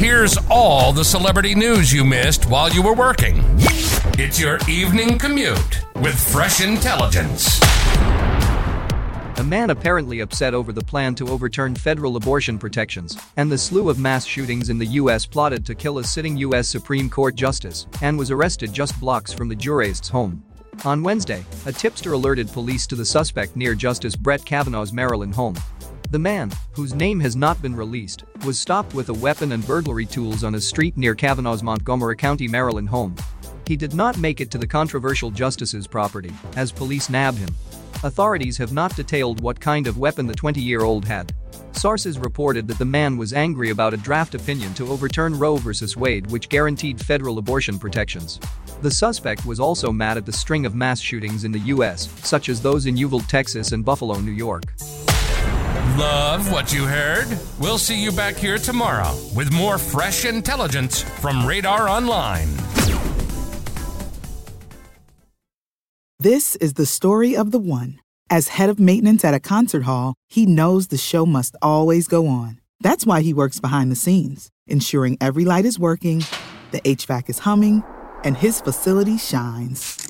Here's all the celebrity news you missed while you were working. It's your evening commute with fresh intelligence. A man apparently upset over the plan to overturn federal abortion protections and the slew of mass shootings in the U.S. plotted to kill a sitting U.S. Supreme Court justice and was arrested just blocks from the jurist's home. On Wednesday, a tipster alerted police to the suspect near Justice Brett Kavanaugh's Maryland home. The man, whose name has not been released, was stopped with a weapon and burglary tools on a street near Kavanaugh's Montgomery County, Maryland home. He did not make it to the controversial justice's property as police nabbed him. Authorities have not detailed what kind of weapon the 20-year-old had. Sources reported that the man was angry about a draft opinion to overturn Roe v. Wade which guaranteed federal abortion protections. The suspect was also mad at the string of mass shootings in the U.S., such as those in Uvalde, Texas and Buffalo, New York. Love what you heard? We'll see you back here tomorrow with more fresh intelligence from Radar Online. This is the story of the one. As head of maintenance at a concert hall, he knows the show must always go on. That's why he works behind the scenes, ensuring every light is working, the HVAC is humming, and his facility shines.